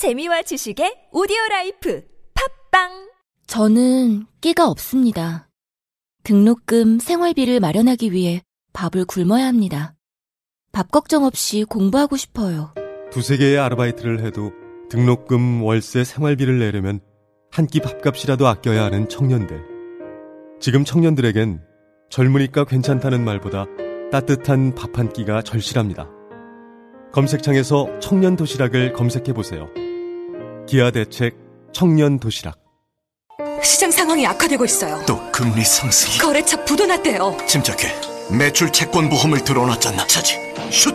재미와 지식의 오디오 라이프 팟빵 저는 끼가 없습니다. 등록금, 생활비를 마련하기 위해 밥을 굶어야 합니다. 밥 걱정 없이 공부하고 싶어요. 두세 개의 아르바이트를 해도 등록금, 월세, 생활비를 내려면 한 끼 밥값이라도 아껴야 하는 청년들. 지금 청년들에겐 젊으니까 괜찮다는 말보다 따뜻한 밥 한 끼가 절실합니다. 검색창에서 청년 도시락을 검색해 보세요. 기아 대책 청년 도시락. 시장 상황이 악화되고 있어요. 또 금리 상승이 거래처 부도 났대요. 침착해 매출 채권 보험을 들어놨잖아 차지 슛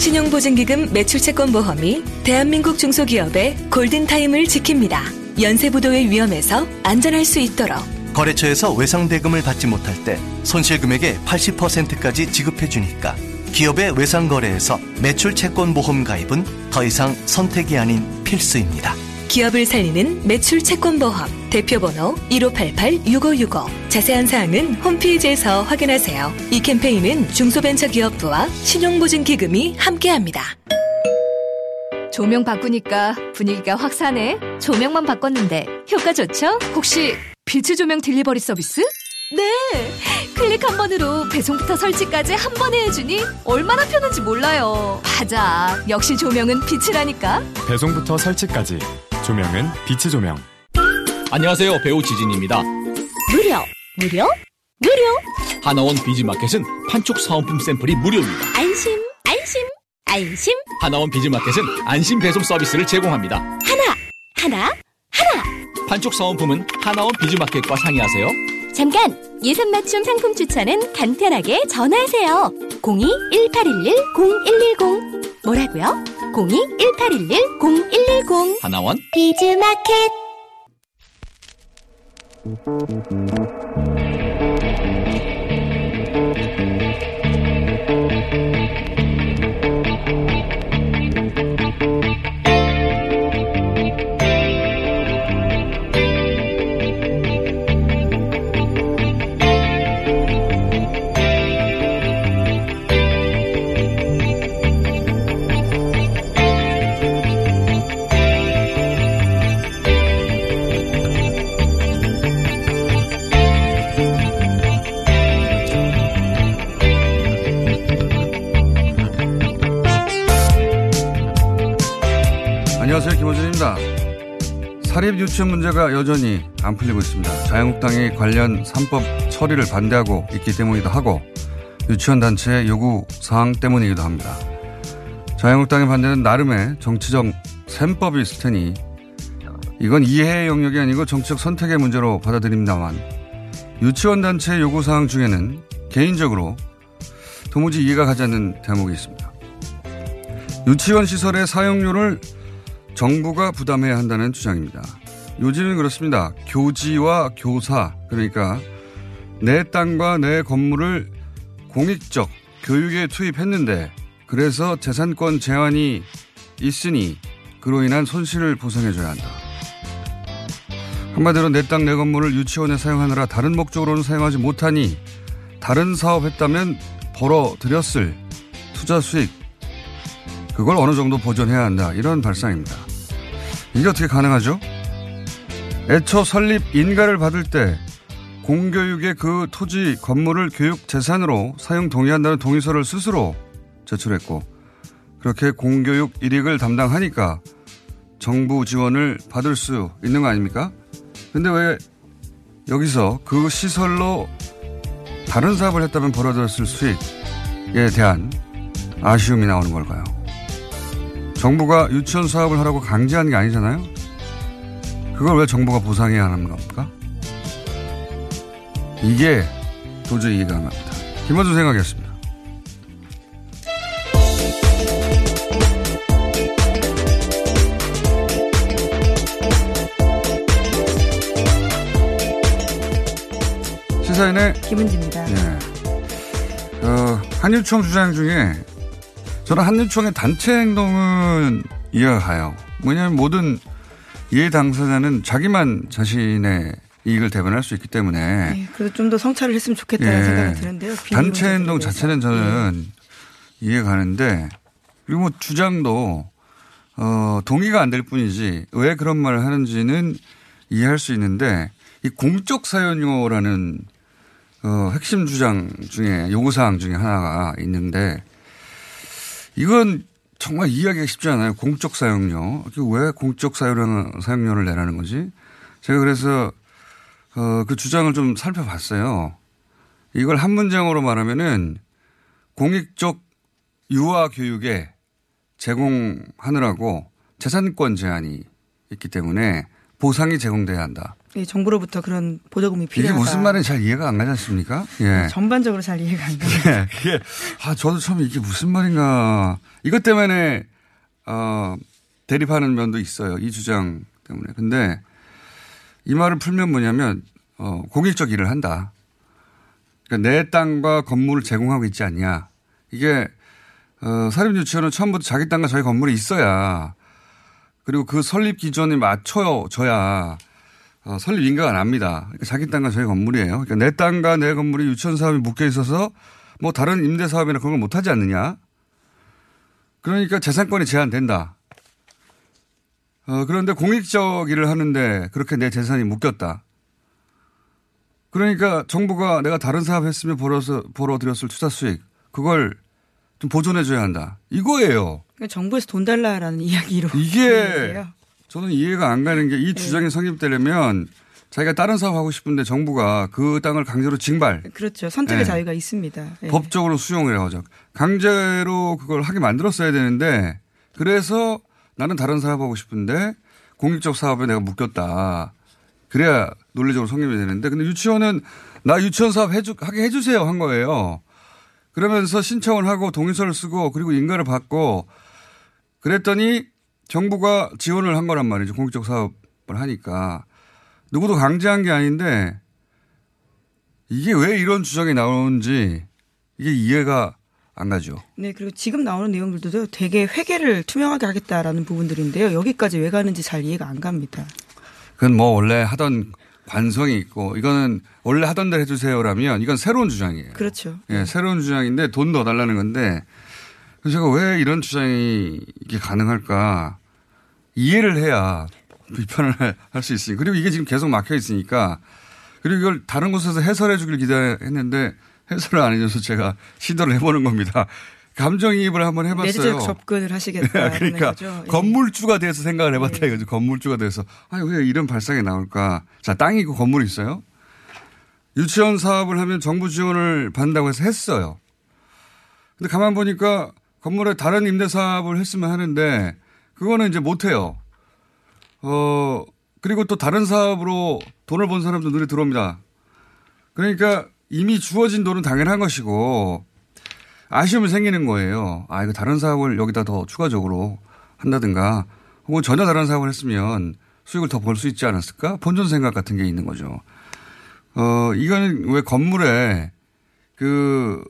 신용보증기금 매출 채권 보험이 대한민국 중소기업의 골든타임을 지킵니다. 연쇄부도의 위험에서 안전할 수 있도록 거래처에서 외상 대금을 받지 못할 때 손실 금액의 80%까지 지급해 주니까 기업의 외상 거래에서 매출 채권 보험 가입은 더 이상 선택이 아닌 필수입니다. 기업을 살리는 매출 채권 보험 대표번호 1588-6565 자세한 사항은 홈페이지에서 확인하세요. 이 캠페인은 중소벤처기업부와 신용보증기금이 함께합니다. 조명 바꾸니까 분위기가 확 사네. 조명만 바꿨는데 효과 좋죠? 혹시 빛의 조명 딜리버리 서비스? 네! 클릭 한 번으로 배송부터 설치까지 한 번에 해주니 얼마나 편한지 몰라요. 맞아. 역시 조명은 빛이라니까. 배송부터 설치까지 조명은 빛의 조명 안녕하세요. 배우 지진입니다. 무료, 무료, 무료. 하나원 비즈마켓은 판촉 사은품 샘플이 무료입니다. 안심, 안심, 안심. 하나원 비즈마켓은 안심 배송 서비스를 제공합니다. 하나, 하나, 하나. 판촉 사은품은 하나원 비즈마켓과 상의하세요. 잠깐! 예산 맞춤 상품 추천은 간편하게 전화하세요. 02-1811-0110. 뭐라고요? 02-1811-0110. 하나원 비즈마켓. 사립 유치원 문제가 여전히 안 풀리고 있습니다. 자유한국당이 관련 3법 처리를 반대하고 있기 때문이기도 하고 유치원 단체의 요구 사항 때문이기도 합니다. 자유한국당의 반대는 나름의 정치적 셈법이 있을 테니 이건 이해의 영역이 아니고 정치적 선택의 문제로 받아들입니다만 유치원 단체의 요구 사항 중에는 개인적으로 도무지 이해가 가지 않는 대목이 있습니다. 유치원 시설의 사용료를 정부가 부담해야 한다는 주장입니다. 요지는 그렇습니다. 교지와 교사, 그러니까 내 땅과 내 건물을 공익적 교육에 투입했는데 그래서 재산권 제한이 있으니 그로 인한 손실을 보상해줘야 한다. 한마디로 내 땅 내 건물을 유치원에 사용하느라 다른 목적으로는 사용하지 못하니 다른 사업 했다면 벌어들였을 투자 수익 그걸 어느 정도 보존해야 한다. 이런 발상입니다. 이게 어떻게 가능하죠? 애초 설립 인가를 받을 때 공교육의 그 토지 건물을 교육 재산으로 사용 동의한다는 동의서를 스스로 제출했고 그렇게 공교육 일익을 담당하니까 정부 지원을 받을 수 있는 거 아닙니까? 근데 왜 여기서 그 시설로 다른 사업을 했다면 벌어들였을 수익에 대한 아쉬움이 나오는 걸까요? 정부가 유치원 사업을 하라고 강제한 게 아니잖아요? 그걸 왜 정부가 보상해야 하는 겁니까? 이게 도저히 이해가 안 갑니다. 김원준 생각이었습니다. 시사인의 김은지입니다. 예. 어, 한유총 주장 중에 저는 한유총의 단체 행동은 이해가 가요. 왜냐하면 모든 이해 당사자는 자기만 자신의 이익을 대변할 수 있기 때문에 네, 그래도 좀 더 성찰을 했으면 좋겠다는 예. 생각이 드는데요. 단체 행동 자체는 저는 이해가 가는데 그리고 뭐 주장도 어, 동의가 안 될 뿐이지 왜 그런 말을 하는지는 이해할 수 있는데 이 공적 사연료라는 어, 핵심 주장 중에 요구사항 중에 하나가 있는데 이건 정말 이해하기가 쉽지 않아요. 공적 사용료. 왜 공적 사용, 사용료를 내라는 거지? 제가 그래서 어, 그 주장을 좀 살펴봤어요. 이걸 한 문장으로 말하면은 공익적 유아 교육에 제공하느라고 재산권 제한이 있기 때문에 보상이 제공돼야 한다. 예, 정부로부터 그런 보조금이 필요하다. 이게 무슨 말인지 잘 이해가 안 가지 않습니까? 예. 전반적으로 잘 이해가 안 가요. 예, 그게 아 저도 처음에 이게 무슨 말인가 이것 때문에 어 대립하는 면도 있어요. 이 주장 때문에. 근데 이 말을 풀면 뭐냐면 어 공익적 일을 한다. 그러니까 내 땅과 건물을 제공하고 있지 않냐. 이게 어 사립유치원은 처음부터 자기 땅과 자기 건물이 있어야 그리고 그 설립 기준에 맞춰져야 어, 설립 인가가 납니다. 그러니까 자기 땅과 저희 건물이에요. 그러니까 내 땅과 내 건물이 유치원 사업이 묶여 있어서 뭐 다른 임대 사업이나 그런 걸 못하지 않느냐. 그러니까 재산권이 제한된다. 어, 그런데 공익적 일을 하는데 그렇게 내 재산이 묶였다. 그러니까 정부가 내가 다른 사업 했으면 벌어서, 벌어들였을 투자 수익, 그걸 좀 보존해줘야 한다. 이거예요. 그러니까 정부에서 돈 달라라는 이야기로. 이게 저는 이해가 안 가는 게 이 주장이 성립되려면 자기가 다른 사업 하고 싶은데 정부가 그 땅을 강제로 징발. 그렇죠. 선택의 네. 자유가 있습니다. 네. 법적으로 수용을 하죠. 강제로 그걸 하게 만들었어야 되는데 그래서 나는 다른 사업 하고 싶은데 공익적 사업에 내가 묶였다. 그래야 논리적으로 성립이 되는데 근데 유치원은 나 유치원 사업 해주, 하게 해주세요 한 거예요. 그러면서 신청을 하고 동의서를 쓰고 그리고 인가를 받고 그랬더니 정부가 지원을 한 거란 말이죠. 공익적 사업을 하니까. 누구도 강제한 게 아닌데 이게 왜 이런 주장이 나오는지 이게 이해가 안 가죠. 네, 그리고 지금 나오는 내용들도 되게 회계를 투명하게 하겠다라는 부분들인데요. 여기까지 왜 가는지 잘 이해가 안 갑니다. 그건 뭐 원래 하던 관성이 있고 이거는 원래 하던 대로 해주세요라면 이건 새로운 주장이에요. 그렇죠. 예, 새로운 주장인데 돈 더 달라는 건데 제가 왜 이런 주장이 이게 가능할까 이해를 해야 비판을 할 수 있으니 그리고 이게 지금 계속 막혀 있으니까 그리고 이걸 다른 곳에서 해설해 주길 기대했는데 해설을 안 해줘서 제가 시도를 해보는 겁니다. 감정이입을 한번 해봤어요. 내적 접근을 하시겠다. 네, 그러니까 거죠. 예. 건물주가 돼서 생각을 해봤다 네. 이거죠. 건물주가 돼서 아니 왜 이런 발상이 나올까? 자 땅이 있고 건물이 있어요. 유치원 사업을 하면 정부 지원을 받는다고 해서 했어요. 근데 가만 보니까 건물에 다른 임대 사업을 했으면 하는데 그거는 이제 못 해요. 어, 그리고 또 다른 사업으로 돈을 번 사람도 눈에 들어옵니다. 그러니까 이미 주어진 돈은 당연한 것이고 아쉬움이 생기는 거예요. 아, 이거 다른 사업을 여기다 더 추가적으로 한다든가 혹은 전혀 다른 사업을 했으면 수익을 더 벌 수 있지 않았을까? 본전 생각 같은 게 있는 거죠. 어, 이거는 왜 건물에 그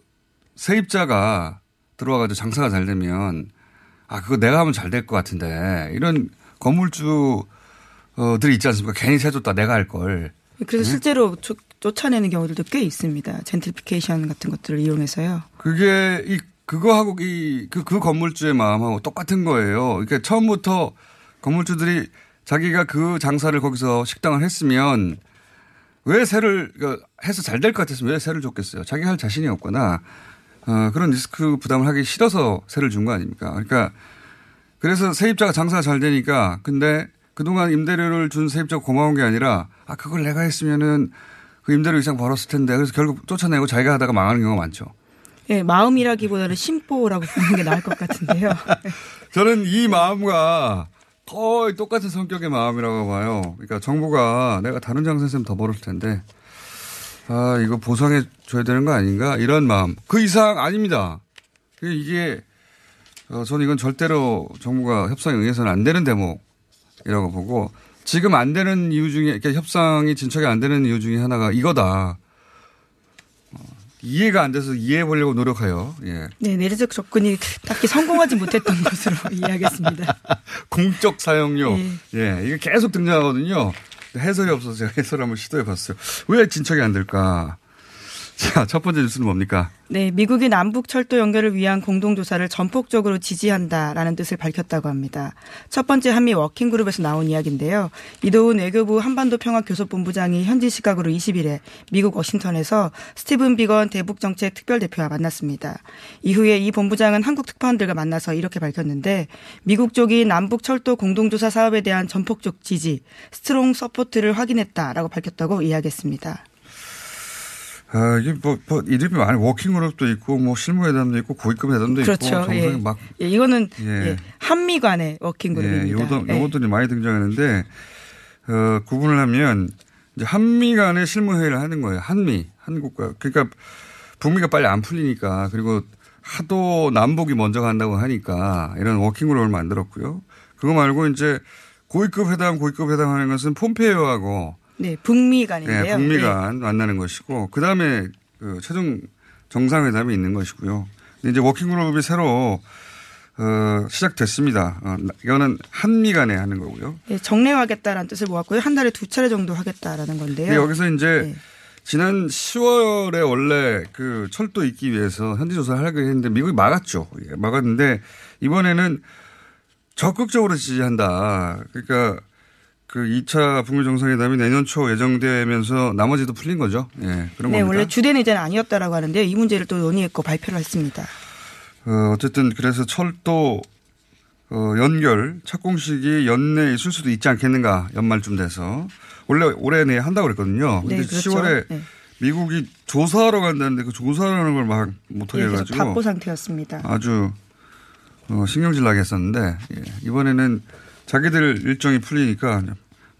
세입자가 들어와가지고 장사가 잘 되면 아 그거 내가 하면 잘 될 것 같은데 이런 건물주들이 있지 않습니까? 괜히 세줬다 내가 할 걸. 그래서 네? 실제로 쫓, 쫓아내는 경우들도 꽤 있습니다. 젠트리피케이션 같은 것들을 이용해서요. 그게 이 그거하고 이그그 그 건물주의 마음하고 똑같은 거예요. 그러니까 처음부터 건물주들이 자기가 그 장사를 거기서 식당을 했으면 왜 세를 그러니까 해서 잘 될 것 같았으면 왜 세를 줬겠어요. 자기 할 자신이 없거나 어, 그런 리스크 부담을 하기 싫어서 세를 준 거 아닙니까? 그러니까 그래서 세입자가 장사가 잘 되니까 근데 그동안 임대료를 준 세입자가 고마운 게 아니라 아, 그걸 내가 했으면은 그 임대료 이상 벌었을 텐데 그래서 결국 쫓아내고 자기가 하다가 망하는 경우가 많죠. 예, 네, 마음이라기보다는 심보라고 보는 게 나을 것 같은데요. 저는 이 마음과 거의 똑같은 성격의 마음이라고 봐요. 그러니까 정부가 내가 다른 장사했으면 더 벌었을 텐데 아, 이거 보상해 줘야 되는 거 아닌가? 이런 마음. 그 이상 아닙니다. 이게, 어, 저는 이건 절대로 정부가 협상에 응해서는 안 되는 대목이라고 보고 지금 안 되는 이유 중에, 그러니까 협상이 진척이 안 되는 이유 중에 하나가 이거다. 어, 이해가 안 돼서 이해해 보려고 노력해요. 예. 네, 내리적 접근이 딱히 성공하지 못했던 것으로 이해하겠습니다. 공적 사용료. 예. 예, 이게 계속 등장하거든요. 해설이 없어서 제가 해설 한번 시도해 봤어요. 왜 진척이 안 될까? 자, 첫 번째 뉴스는 뭡니까? 네, 미국이 남북 철도 연결을 위한 공동조사를 전폭적으로 지지한다라는 뜻을 밝혔다고 합니다. 첫 번째 한미 워킹그룹에서 나온 이야기인데요. 이도훈 외교부 한반도 평화교섭본부장이 현지 시각으로 20일에 미국 워싱턴에서 스티븐 비건 대북정책 특별대표와 만났습니다. 이후에 이 본부장은 한국 특파원들과 만나서 이렇게 밝혔는데 미국 쪽이 남북 철도 공동조사 사업에 대한 전폭적 지지, strong support를 확인했다라고 밝혔다고 이야기했습니다. 아, 이게 뭐, 뭐, 이름이 많이 워킹그룹도 있고, 뭐, 실무회담도 있고, 고위급 회담도 그렇죠. 있고, 예. 막. 예, 이거는 예. 예, 한미 간의 워킹그룹입니다. 예, 요도, 예. 요것들이 많이 등장하는데, 어, 구분을 하면, 이제 한미 간의 실무회의를 하는 거예요. 한미, 한국과. 그러니까, 북미가 빨리 안 풀리니까, 그리고 하도 남북이 먼저 간다고 하니까, 이런 워킹그룹을 만들었고요. 그거 말고 이제, 고위급 회담, 고위급 회담 하는 것은 폼페이오하고, 네, 북미 간인데요. 예, 북미 간 만나는 것이고 그 다음에 그 최종 정상회담이 있는 것이고요. 이제 워킹그룹이 새로 어, 시작됐습니다. 어, 이거는 한미 간에 하는 거고요. 네, 정례하겠다라는 뜻을 모았고요. 한 달에 두 차례 정도 하겠다라는 건데요. 근데 여기서 이제 네. 지난 10월에 원래 그 철도 있기 위해서 현지 조사를 하기로 했는데 미국이 막았죠. 예, 막았는데 이번에는 적극적으로 지지한다. 그러니까 그 2차 북미 정상회담이 내년 초 예정되면서 나머지도 풀린 거죠. 예, 그런 네, 겁니다. 원래 주된 의제는 아니었다라고 하는데요. 이 문제를 또 논의했고 발표를 했습니다. 어, 어쨌든 그래서 철도 어, 연결 착공식이 연내에 있을 수도 있지 않겠는가 연말쯤 돼서 원래 올해 내에 한다고 그랬거든요. 근데 네, 그렇죠. 10월에 네. 미국이 조사하러 간다는데 그 조사하는 걸 막 못하게 예, 계속 해가지고 답보 상태였습니다. 아주 어, 신경질 나게 했었는데 예, 이번에는 자기들 일정이 풀리니까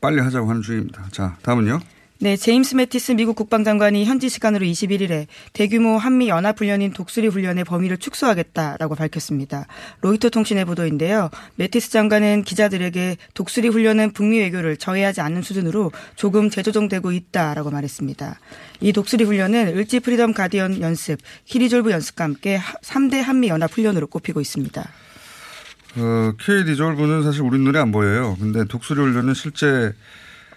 빨리 하자고 하는 중입니다. 자 다음은요. 네, 제임스 매티스 미국 국방장관이 현지 시간으로 21일에 대규모 한미 연합 훈련인 독수리 훈련의 범위를 축소하겠다라고 밝혔습니다. 로이터 통신의 보도인데요. 매티스 장관은 기자들에게 독수리 훈련은 북미 외교를 저해하지 않는 수준으로 조금 재조정되고 있다라고 말했습니다. 이 독수리 훈련은 을지 프리덤 가디언 연습, 키리졸브 연습과 함께 3대 한미 연합 훈련으로 꼽히고 있습니다. 어, K 디졸브는 사실 우리 눈에 안 보여요. 근데 독수리 훈련은 실제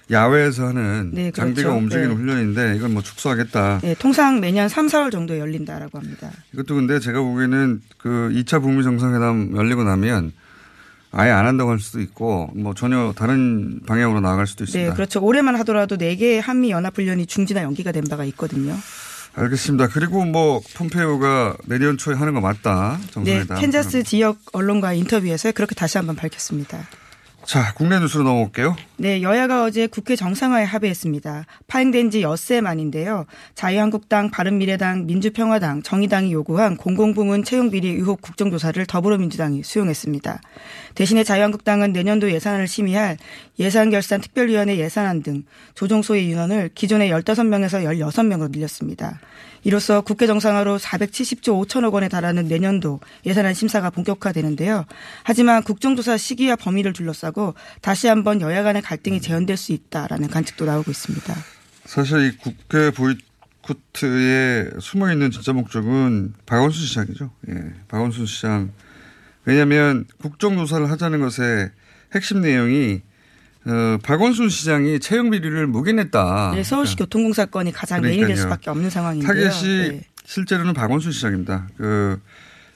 야외에서 하는 네, 그렇죠. 장비가 움직이는 네. 훈련인데 이건 뭐 축소하겠다. 네, 통상 매년 3, 4월 정도에 열린다라고 합니다. 이것도 근데 제가 보기에는 그 2차 북미 정상회담 열리고 나면 아예 안 한다고 할 수도 있고 뭐 전혀 다른 방향으로 나아갈 수도 있습니다. 네, 그렇죠. 올해만 하더라도 4개의 한미 연합 훈련이 중지나 연기가 된 바가 있거든요. 알겠습니다. 그리고 뭐 폼페이오가 내년 초에 하는 거 맞다. 네, 정상회담. 캔자스 지역 언론과 인터뷰에서 그렇게 다시 한번 밝혔습니다. 자, 국내 뉴스로 넘어올게요. 네, 여야가 어제 국회 정상화에 합의했습니다. 파행된 지 엿새 만인데요. 자유한국당, 바른미래당, 민주평화당, 정의당이 요구한 공공부문 채용비리 의혹 국정조사를 더불어민주당이 수용했습니다. 대신에 자유한국당은 내년도 예산안을 심의할 예산결산특별위원회 예산안 등 조정소의 인원을 기존의 15명에서 16명으로 늘렸습니다. 이로써 국회 정상화로 470조 5천억 원에 달하는 내년도 예산안 심사가 본격화되는데요. 하지만 국정조사 시기와 범위를 둘러싸고 다시 한번 여야 간의 갈등이 재현될 수 있다라는 관측도 나오고 있습니다. 사실 이 국회 보이코트에 숨어 있는 진짜 목적은 박원순 시장이죠. 예, 박원순 시장. 왜냐하면 국정조사를 하자는 것의 핵심 내용이 어, 박원순 시장이 채용 비리를 묵인했다. 네, 서울시 교통공사 건이 가장 그러니까요. 수밖에 없는 상황인데요. 타겟이 네. 실제로는 박원순 시장입니다. 그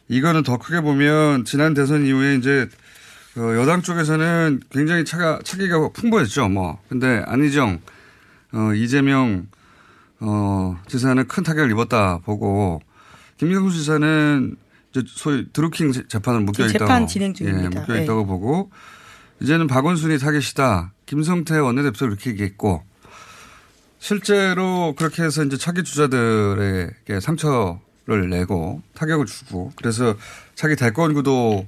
이거는 더 크게 보면 지난 대선 이후에 이제 어, 여당 쪽에서는 굉장히 차가 차기가 풍부했죠. 뭐 근데 안희정, 어, 이재명 어, 지사는 큰 타격을 입었다 보고 김경수 지사는 이제 소위 드루킹 재판을 묶여 있다고 재판 진행 중입니다. 예, 묶여 네. 있다고 보고 이제는 박원순이 타겟이다. 김성태 원내대표 이렇게 얘기했고 실제로 그렇게 해서 이제 차기 주자들에게 상처를 내고 타격을 주고 그래서 차기 대권 구도에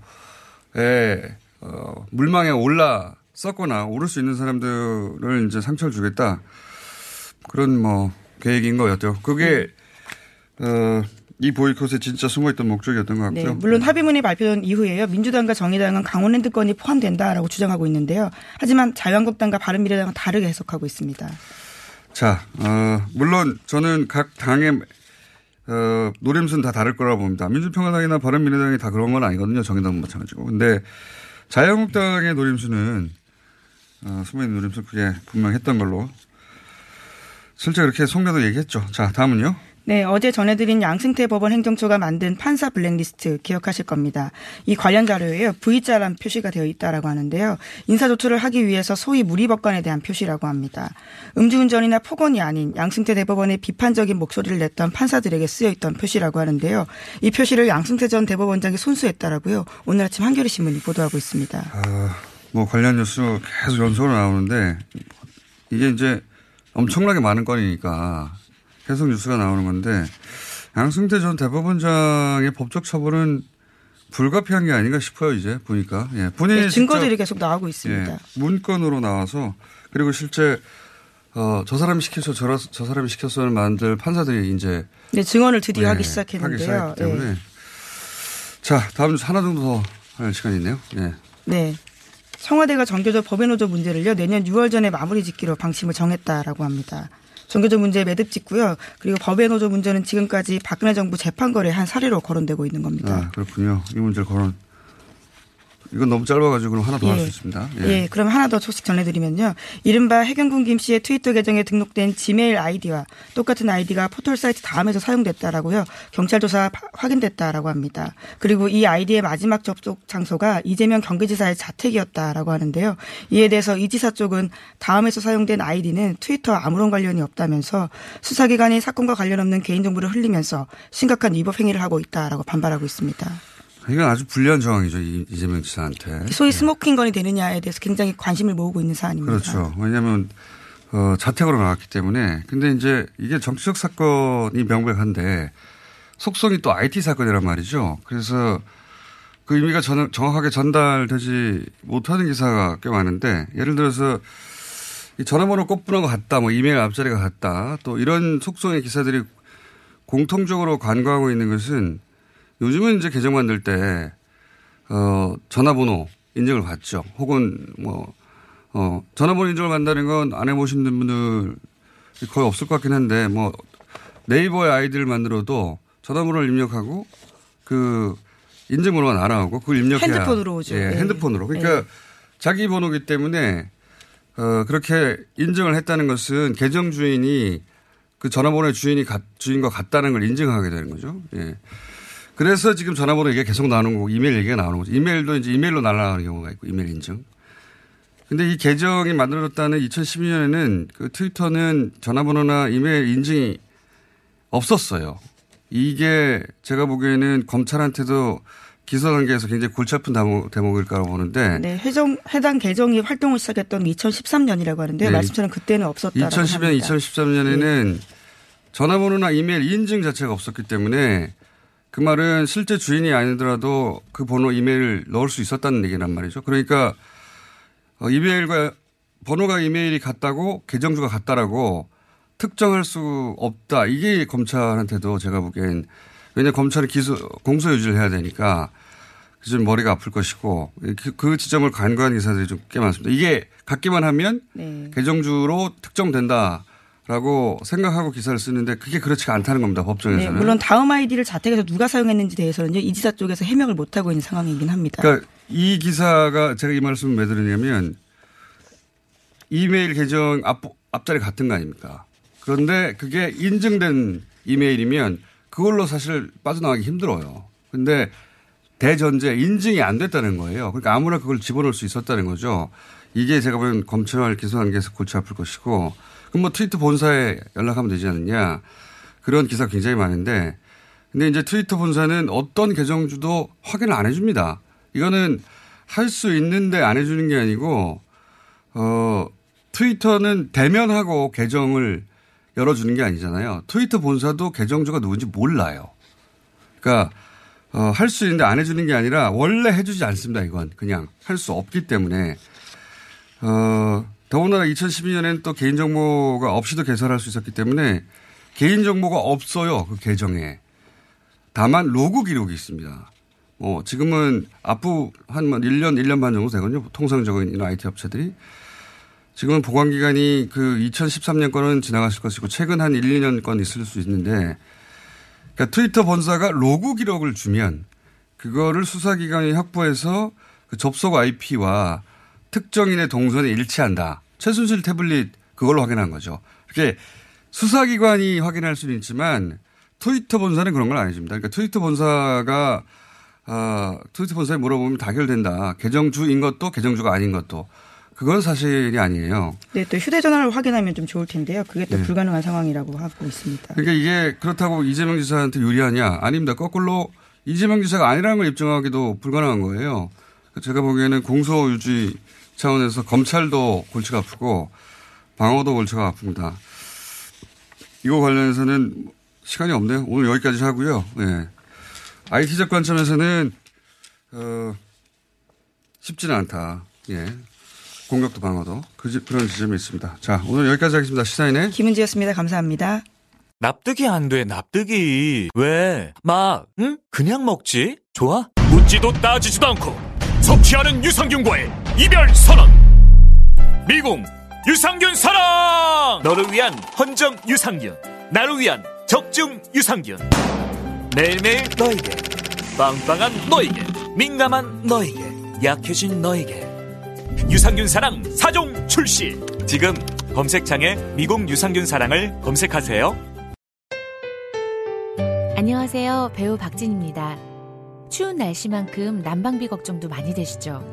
어, 물망에 올라 썼거나 오를 수 있는 사람들을 이제 상처를 주겠다 그런 뭐 계획인 거였죠. 그게 어, 이 보이콧에 진짜 숨어있던 목적이었던 것 네, 같고요. 물론 합의문이 발표된 이후에요. 민주당과 정의당은 강원랜드 건이 포함된다라고 주장하고 있는데요. 하지만 자유한국당과 바른미래당은 다르게 해석하고 있습니다. 자, 어, 물론 저는 각 당의 어, 노림수는 다 다를 거라고 봅니다. 민주평화당이나 바른미래당이 다 그런 건 아니거든요. 정의당은 마찬가지고. 근데 자유한국당의 노림수는 어, 숨어있는 노림수 그게 분명했던 걸로 실제 그렇게 송교도 얘기했죠. 자, 다음은요. 네, 어제 전해드린 양승태 법원 행정처가 만든 판사 블랙리스트 기억하실 겁니다. 이 관련 자료에 V자란 표시가 되어 있다라고 하는데요. 인사조처를 하기 위해서 소위 무리법관에 대한 표시라고 합니다. 음주운전이나 폭언이 아닌 양승태 대법원의 비판적인 목소리를 냈던 판사들에게 쓰여 있던 표시라고 하는데요. 이 표시를 양승태 전 대법원장이 손수했다라고요. 오늘 아침 한겨레 신문이 보도하고 있습니다. 아, 뭐 관련 뉴스 계속 연속으로 나오는데 이게 이제 엄청나게 많은 건이니까 계속 뉴스가 나오는 건데 양승태 전 대법원장의 법적 처벌은 불가피한 게 아닌가 싶어요 이제 보니까 예. 본인이 네, 증거들이 계속 나오고 있습니다. 예, 문건으로 나와서 그리고 실제 어, 저 사람이 시켜서 저, 저 사람이 시켜서를 만들 판사들이 이제 네, 증언을 드디어 예, 하기 시작했는데요. 하기 때문에 예. 자 다음 주 하나 정도 더 할 시간이 있네요. 예. 네. 청와대가 정교조 법외노조 문제를요 내년 6월 전에 마무리 짓기로 방침을 정했다라고 합니다. 정교조 문제 매듭 짓고요. 그리고 법외 노조 문제는 지금까지 박근혜 정부 재판 거래 한 사례로 거론되고 있는 겁니다. 아, 그렇군요. 이 문제를 거론 이건 너무 짧아가지고 하나 더 할수 예. 있습니다. 예. 예. 그럼 하나 더 소식 전해드리면요. 이른바 해경군 김 씨의 트위터 계정에 등록된 지메일 아이디와 똑같은 아이디가 포털 사이트 다음에서 사용됐다라고요. 경찰 조사 확인됐다라고 합니다. 그리고 이 아이디의 마지막 접속 장소가 이재명 경기지사의 자택이었다라고 하는데요. 이에 대해서 이 지사 쪽은 다음에서 사용된 아이디는 트위터 아무런 관련이 없다면서 수사기관이 사건과 관련 없는 개인정보를 흘리면서 심각한 위법 행위를 하고 있다라고 반발하고 있습니다. 이건 아주 불리한 정황이죠. 이재명 지사한테. 소위 네. 스모킹 건이 되느냐에 대해서 굉장히 관심을 모으고 있는 사안입니다. 그렇죠. 왜냐하면 어, 자택으로 나왔기 때문에. 근데 이제 이게 정치적 사건이 명백한데 속성이 또 IT 사건이란 말이죠. 그래서 그 의미가 전, 정확하게 전달되지 못하는 기사가 꽤 많은데 예를 들어서 이 전화번호 꽃분하고 같다, 뭐 이메일 앞자리가 같다, 또 이런 속성의 기사들이 공통적으로 간과하고 있는 것은 요즘은 이제 계정 만들 때, 어, 전화번호 인증을 받죠. 혹은 뭐, 어, 전화번호 인증을 받는다는 건 안 해보신 분들 거의 없을 것 같긴 한데, 뭐, 네이버의 아이디를 만들어도 전화번호를 입력하고 그 인증번호가 날아오고 그걸 입력해야. 핸드폰으로 오죠. 예, 네. 핸드폰으로. 그러니까 네. 자기 번호기 때문에 어, 그렇게 인증을 했다는 것은 계정 주인이 그 전화번호의 주인이 가, 주인과 같다는 걸 인증하게 되는 거죠. 예. 그래서 지금 전화번호 얘기가 계속 나오는 거고 이메일 얘기가 나오는 거죠. 이메일도 이제 이메일로 날아가는 경우가 있고 이메일 인증. 근데 이 계정이 만들어졌다는 2012년에는 그 트위터는 전화번호나 이메일 인증이 없었어요. 이게 제가 보기에는 검찰한테도 기소 단계에서 굉장히 골치 아픈 대목, 일 거라고 보는데. 네, 해정, 해당 계정이 활동을 시작했던 2013년이라고 하는데 네. 말씀처럼 그때는 없었다고 2010년, 합니다. 2013년에는 네. 전화번호나 이메일 인증 자체가 없었기 때문에 그 말은 실제 주인이 아니더라도 그 번호 이메일을 넣을 수 있었다는 얘기란 말이죠. 그러니까 어, 이메일과 번호가 이메일이 같다고 계정주가 같다라고 특정할 수 없다. 이게 검찰한테도 제가 보기엔 왜냐 검찰이 기소 공소 유지를 해야 되니까 좀 머리가 아플 것이고 그, 그 지점을 간과한 기사들이 좀 꽤 많습니다. 이게 같기만 하면 네. 계정주로 특정된다. 라고 생각하고 기사를 쓰는데 그게 그렇지가 않다는 겁니다. 법정에서는. 네, 물론 다음 아이디를 자택에서 누가 사용했는지 대해서는 이 지사 쪽에서 해명을 못하고 있는 상황이긴 합니다. 그러니까 이 기사가 제가 이 말씀을 왜 드리냐면 이메일 계정 앞, 앞자리 같은 거 아닙니까? 그런데 그게 인증된 이메일이면 그걸로 사실 빠져나가기 힘들어요. 근데 대전제 인증이 안 됐다는 거예요. 그러니까 아무나 그걸 집어넣을 수 있었다는 거죠. 이게 제가 보기엔 검찰 기소 단계에서 골치 아플 것이고 뭐 트위터 본사에 연락하면 되지 않느냐. 그런 기사 굉장히 많은데 근데 이제 트위터 본사는 어떤 계정주도 확인을 안 해줍니다. 이거는 할 수 있는데 안 해주는 게 아니고 어 트위터는 대면하고 계정을 열어주는 게 아니잖아요. 트위터 본사도 계정주가 누군지 몰라요. 그러니까 어, 할 수 있는데 안 해주는 게 아니라 원래 해주지 않습니다. 이건 그냥 할 수 없기 때문에 어, 더군다나 2012년에는 또 개인정보가 없이도 개설할 수 있었기 때문에 개인정보가 없어요. 그 계정에. 다만 로그 기록이 있습니다. 뭐 지금은 앞으로 한 1년, 뭐 1년 반 정도 되거든요. 통상적인 IT 업체들이. 지금은 보관기간이 그 2013년 건은 지나갔을 것이고 최근 한 1, 2년 건 있을 수 있는데 그러니까 트위터 본사가 로그 기록을 주면 그거를 수사기관이 확보해서 그 접속 IP와 특정인의 동선이 일치한다. 최순실 태블릿 그걸로 확인한 거죠. 이렇게 수사기관이 확인할 수는 있지만 트위터 본사는 그런 건 아니십니다. 그러니까 트위터 본사가 아, 트위터 본사에 물어보면 다 해결된다. 계정주인 것도 계정주가 아닌 것도 그건 사실이 아니에요. 네, 또 휴대전화를 확인하면 좀 좋을 텐데요. 그게 또 네. 불가능한 상황이라고 하고 있습니다. 그러니까 이게 그렇다고 이재명 지사한테 유리하냐? 아닙니다. 거꾸로 이재명 지사가 아니라는 걸 입증하기도 불가능한 거예요. 제가 보기에는 공소 유지 차원에서 검찰도 골치가 아프고 방어도 골치가 아픕니다. 이거 관련해서는 시간이 없네요. 오늘 여기까지 하고요. 네. IT적 관점에서는 어, 쉽지는 않다. 예. 공격도 방어도 그, 그런 지점이 있습니다. 자, 오늘 여기까지 하겠습니다. 시사인의 김은지였습니다. 감사합니다. 납득이 안 돼, 납득이. 왜? 막, 응? 그냥 먹지? 좋아? 묻지도 따지지도 않고 섭취하는 유산균과의 이별 선언. 미궁 유산균 사랑! 너를 위한 헌정 유산균. 나를 위한 적중 유산균. 매일매일 너에게. 빵빵한 너에게. 민감한 너에게. 약해진 너에게. 유산균 사랑 4종 출시. 지금 검색창에 미국 유산균 사랑을 검색하세요. 안녕하세요. 배우 박진입니다. 추운 날씨만큼 난방비 걱정도 많이 되시죠?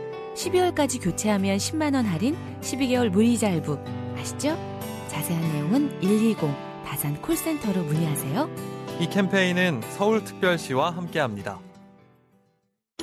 12월까지 교체하면 10만원 할인, 12개월 무이자 할부. 아시죠? 자세한 내용은 120 다산 콜센터로 문의하세요. 이 캠페인은 서울특별시와 함께합니다.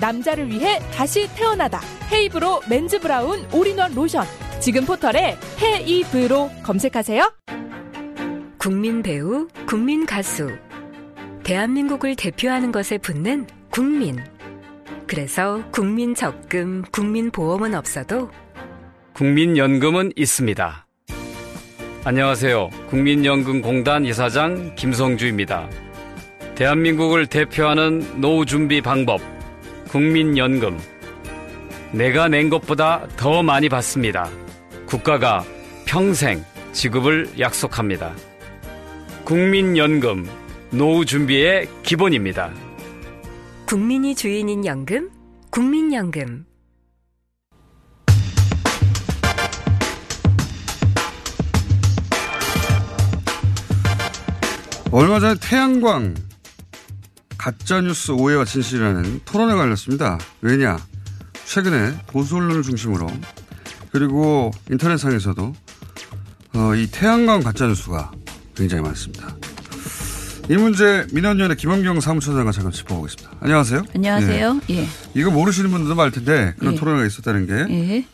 남자를 위해 다시 태어나다. 헤이브로 맨즈 브라운 올인원 로션. 지금 포털에 헤이브로 검색하세요. 국민 배우, 국민 가수. 대한민국을 대표하는 것에 붙는 국민. 그래서 국민 적금, 국민 보험은 없어도 국민연금은 있습니다. 안녕하세요. 국민연금공단 이사장 김성주입니다. 대한민국을 대표하는 노후 준비 방법, 국민연금. 내가 낸 것보다 더 많이 받습니다. 국가가 평생 지급을 약속합니다. 국민연금, 노후 준비의 기본입니다. 국민이 주인인 연금, 국민연금. 얼마 전에 태양광 가짜뉴스 오해와 진실이라는 토론회가 열렸습니다. 왜냐? 최근에 보수 언론을 중심으로 그리고 인터넷상에서도 어, 이 태양광 가짜뉴스가 굉장히 많습니다. 이 문제 민원위원회 김원경 사무처장과 잠깐 짚어보겠습니다. 안녕하세요. 안녕하세요. 예. 예. 이거 모르시는 분들도 많을 텐데 그런 예. 토론회가 있었다는 게.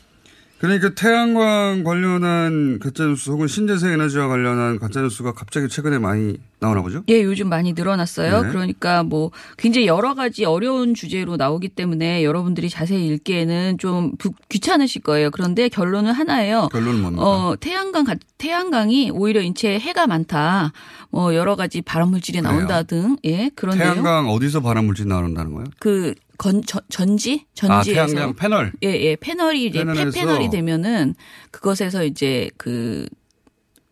예. 그러니까 태양광 관련한 가짜뉴스 혹은 신재생 에너지와 관련한 가짜뉴스가 갑자기 최근에 많이 나오나 보죠? 예, 요즘 많이 늘어났어요. 네. 그러니까 뭐 굉장히 여러 가지 어려운 주제로 나오기 때문에 여러분들이 자세히 읽기에는 좀 귀찮으실 거예요. 그런데 결론은 하나예요. 결론은 뭡니까? 어, 태양광, 태양광이 오히려 인체에 해가 많다. 뭐 여러 가지 발암물질이 나온다 등. 예, 그런데요. 태양광 어디서 발암물질이 나온다는 거예요? 그 건, 전, 지 전지에서 아, 태양광 패널. 예, 예. 패널이 이제 폐패널이 되면은 그것에서 이제 그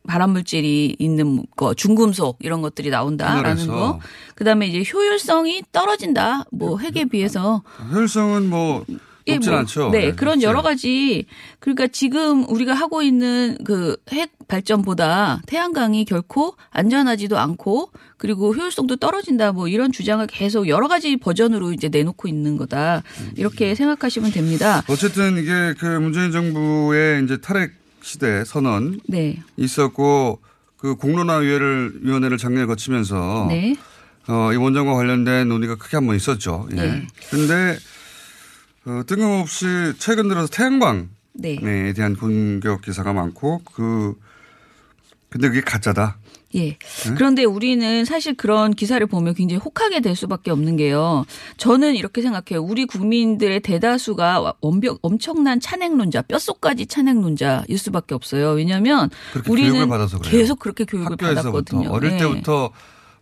발암물질이 있는 거, 중금속 이런 것들이 나온다라는 거. 그다음에 이제 효율성이 떨어진다. 뭐 핵에 비해서. 효율성은 뭐 예, 높진 뭐, 않죠. 네, 네, 그런 여러 가지 그러니까 지금 우리가 하고 있는 그 핵 발전보다 태양광이 결코 안전하지도 않고 그리고 효율성도 떨어진다 뭐 이런 주장을 계속 여러 가지 버전으로 이제 내놓고 있는 거다 이렇게 생각하시면 됩니다. 어쨌든 이게 그 문재인 정부의 이제 탈핵 시대 선언 네. 있었고 그 공론화위원회를 위원회를 작년에 거치면서 네. 어, 이 원전과 관련된 논의가 크게 한번 있었죠. 예. 네. 근데 어, 뜬금없이 최근 들어서 태양광 네. 에 대한 공격 기사가 많고 그 근데 그게 가짜다. 예. 그런데 우리는 사실 그런 기사를 보면 굉장히 혹하게 될 수밖에 없는 게요. 저는 이렇게 생각해요. 우리 국민들의 대다수가 완벽 엄청난 찬핵론자, 뼛속까지 찬핵론자일 수밖에 없어요. 왜냐하면 우리는. 계속 그렇게 교육을 받았거든요. 어릴 네. 때부터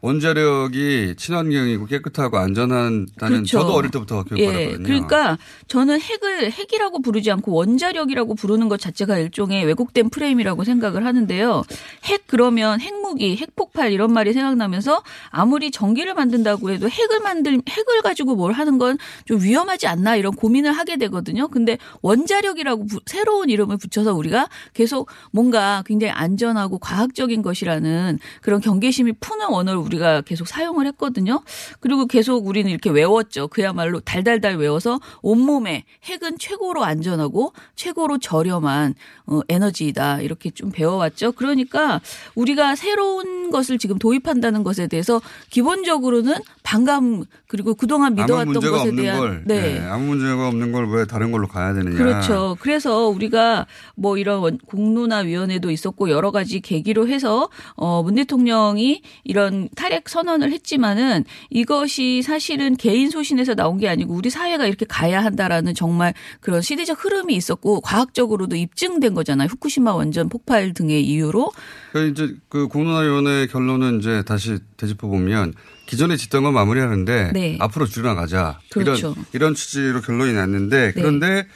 원자력이 친환경이고 깨끗하고 안전하다는 그렇죠. 저도 어릴 때부터 교육 예, 받았거든요. 그러니까 저는 핵을 핵이라고 부르지 않고 원자력이라고 부르는 것 자체가 일종의 왜곡된 프레임이라고 생각을 하는데요. 핵 그러면 핵무기, 핵폭발 이런 말이 생각나면서 아무리 전기를 만든다고 해도 핵을 만들 핵을 가지고 뭘 하는 건 좀 위험하지 않나 이런 고민을 하게 되거든요. 근데 원자력이라고 부- 새로운 이름을 붙여서 우리가 계속 뭔가 굉장히 안전하고 과학적인 것이라는 그런 경계심이 푸는 언어를 우리가 계속 사용을 했거든요. 그리고 계속 우리는 이렇게 외웠죠. 그야말로 달달달 외워서 온몸에 핵은 최고로 안전하고 최고로 저렴한 어, 에너지이다. 이렇게 좀 배워왔죠. 그러니까 우리가 새로운 것을 지금 도입한다는 것에 대해서 기본적으로는 반감 그리고 그동안 믿어왔던 문제가 것에 없는 대한 걸 네. 네, 아무 문제가 없는 걸 왜 다른 걸로 가야 되느냐. 그렇죠. 그래서 우리가 뭐 이런 원- 공론화 위원회도 있었고 여러 가지 계기로 해서 어문 대통령이 이런 탈핵 선언을 했지만은 이것이 사실은 개인 소신에서 나온 게 아니고 우리 사회가 이렇게 가야 한다라는 정말 그런 시대적 흐름이 있었고 과학적으로도 입증된 거잖아요. 후쿠시마 원전 폭발 등의 이유로 그 이제 그 공론화위원회 결론은 이제 다시 되짚어 보면 기존에 짓던 건 마무리하는데 네. 앞으로 줄여나가자 그렇죠. 이런 이런 취지로 결론이 났는데 네. 그런데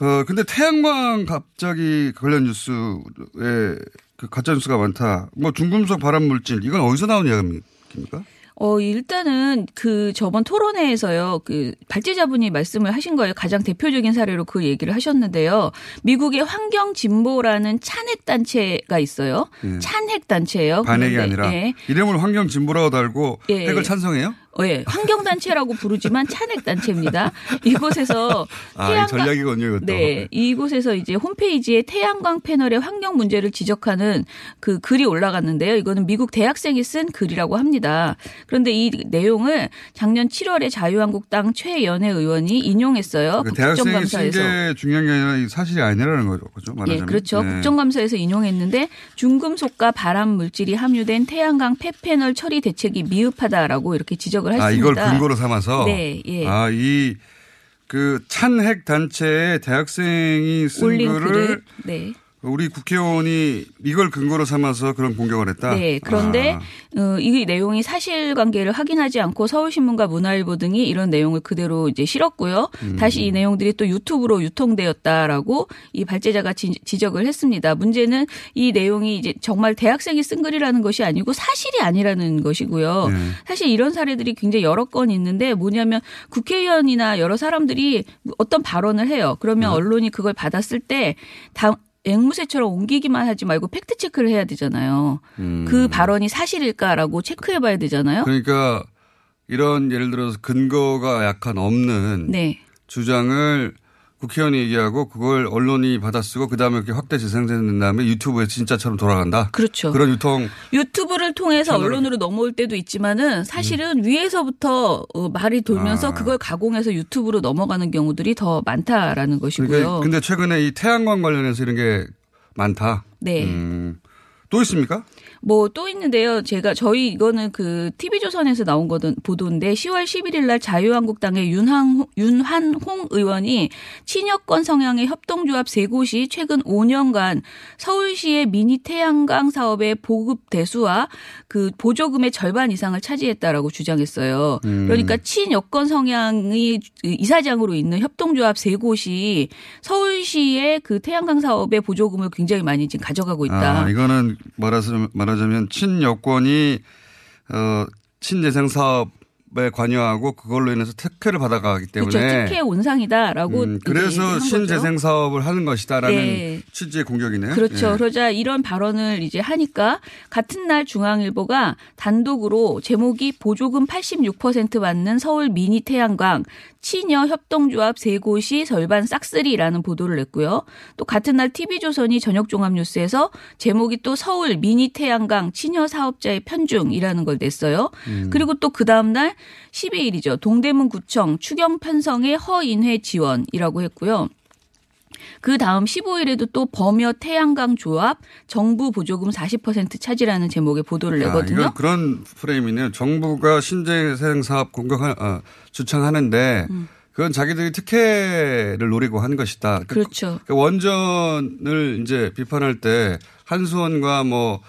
어 근데 태양광 갑자기 관련 뉴스에 그 가짜 뉴스가 많다. 뭐 중금속 발암 물질 이건 어디서 나온 이야기입니까? 어, 일단은 그 저번 토론회에서요, 그 발제자분이 말씀을 하신 거예요. 가장 대표적인 사례로 그 얘기를 하셨는데요. 미국의 환경진보라는 찬핵단체가 있어요. 예. 찬핵단체예요. 반핵이 그런데, 아니라 예. 이름을 환경 진보라고 달고 예. 핵을 찬성해요? 어, 예. 환경단체라고 부르지만 찬핵단체입니다. 이곳에서 아, 이 전략이군요, 이것도. 네. 이곳에서 이제 홈페이지에 태양광 패널의 환경 문제를 지적하는 그 글이 올라갔는데요. 이거는 미국 대학생이 쓴 글이라고 합니다. 그런데 이 내용을 작년 7월에 자유한국당 최연애 의원이 인용했어요. 그쓴 국정감사에서. 게 중요한 게 아니라 이 사실이 아니라는 거죠. 그죠? 예, 말하자면. 그렇죠. 네. 국정감사에서 인용했는데 중금속과 발암 물질이 함유된 태양광 폐패널 처리 대책이 미흡하다라고 이렇게 지적을 했습니다. 아, 이걸 근거로 삼아서? 네, 예. 아, 이, 그, 찬핵 단체의 대학생이 쓴 글을 네. 우리 국회의원이 이걸 근거로 삼아서 그런 공격을 했다? 네. 그런데 아, 어, 이 내용이 사실관계를 확인하지 않고 서울신문과 문화일보 등이 이런 내용을 그대로 이제 실었고요. 음. 다시 이 내용들이 또 유튜브로 유통되었다라고 이 발제자가 지, 지적을 했습니다. 문제는 이 내용이 이제 정말 대학생이 쓴 글이라는 것이 아니고 사실이 아니라는 것이고요. 네. 사실 이런 사례들이 굉장히 여러 건 있는데 뭐냐면 국회의원이나 여러 사람들이 어떤 발언을 해요. 그러면 네. 언론이 그걸 받았을 때 다, 앵무새처럼 옮기기만 하지 말고 팩트 체크를 해야 되잖아요. 음. 그 발언이 사실일까라고 체크해 봐야 되잖아요. 그러니까 이런 예를 들어서 근거가 약간 없는 네. 주장을 국회의원이 얘기하고 그걸 언론이 받아쓰고 그다음에 이렇게 확대 재생된 다음에 유튜브에 진짜처럼 돌아간다. 그렇죠. 그런 유통 유튜브를 통해서 채널을- 언론으로 넘어올 때도 있지만은 사실은 위에서부터 어, 말이 돌면서 음. 아. 그걸 가공해서 유튜브로 넘어가는 경우들이 더 많다라는 것이고요. 그러니까 근데 최근에 이 태양광 관련해서 이런 게 많다. 네. 음. 또 있습니까? 뭐 또 있는데요. 제가 저희 이거는 그 TV조선에서 나온 거든 보도인데 10월 11일 날 자유한국당의 윤한 윤한홍 의원이 친여권 성향의 협동조합 세 곳이 최근 5년간 서울시의 미니 태양광 사업의 보급 대수와 그 보조금의 절반 이상을 차지했다라고 주장했어요. 음. 그러니까 친여권 성향의 이사장으로 있는 협동조합 세 곳이 서울시의 그 태양광 사업의 보조금을 굉장히 많이 지금 가져가고 있다. 아, 이거는 말하자면, 말하자면 친여권이 어, 친재생 사업 에 관여하고 그걸로 인해서 특혜를 받아가기 때문에 그렇죠. 특혜 온상이다라고 음, 그래서. 신재생 사업을 하는 것이다라는 네. 취지의 공격이네요. 그렇죠. 예. 그러자 이런 발언을 이제 하니까 같은 날 중앙일보가 단독으로 제목이 보조금 86% 받는 서울 미니 태양광 친여 협동조합 세 곳이 절반 싹쓸이라는 보도를 냈고요. 또 같은 날 TV조선이 저녁 종합뉴스에서 제목이 또 서울 미니 태양광 친여 사업자의 편중이라는 걸 냈어요. 음. 그리고 또 그 다음 날 12일이죠. 동대문 구청 추경 편성의 허인회 지원이라고 했고요. 그 다음 15일에도 또 범여 태양광 조합 정부 보조금 40% 차지라는 제목의 보도를 내거든요. 아, 그런 프레임이네요. 정부가 신재생 사업 공격 어, 주창하는데 음. 그건 자기들이 특혜를 노리고 한 것이다. 그렇죠. 그 원전을 이제 비판할 때 한수원과 뭐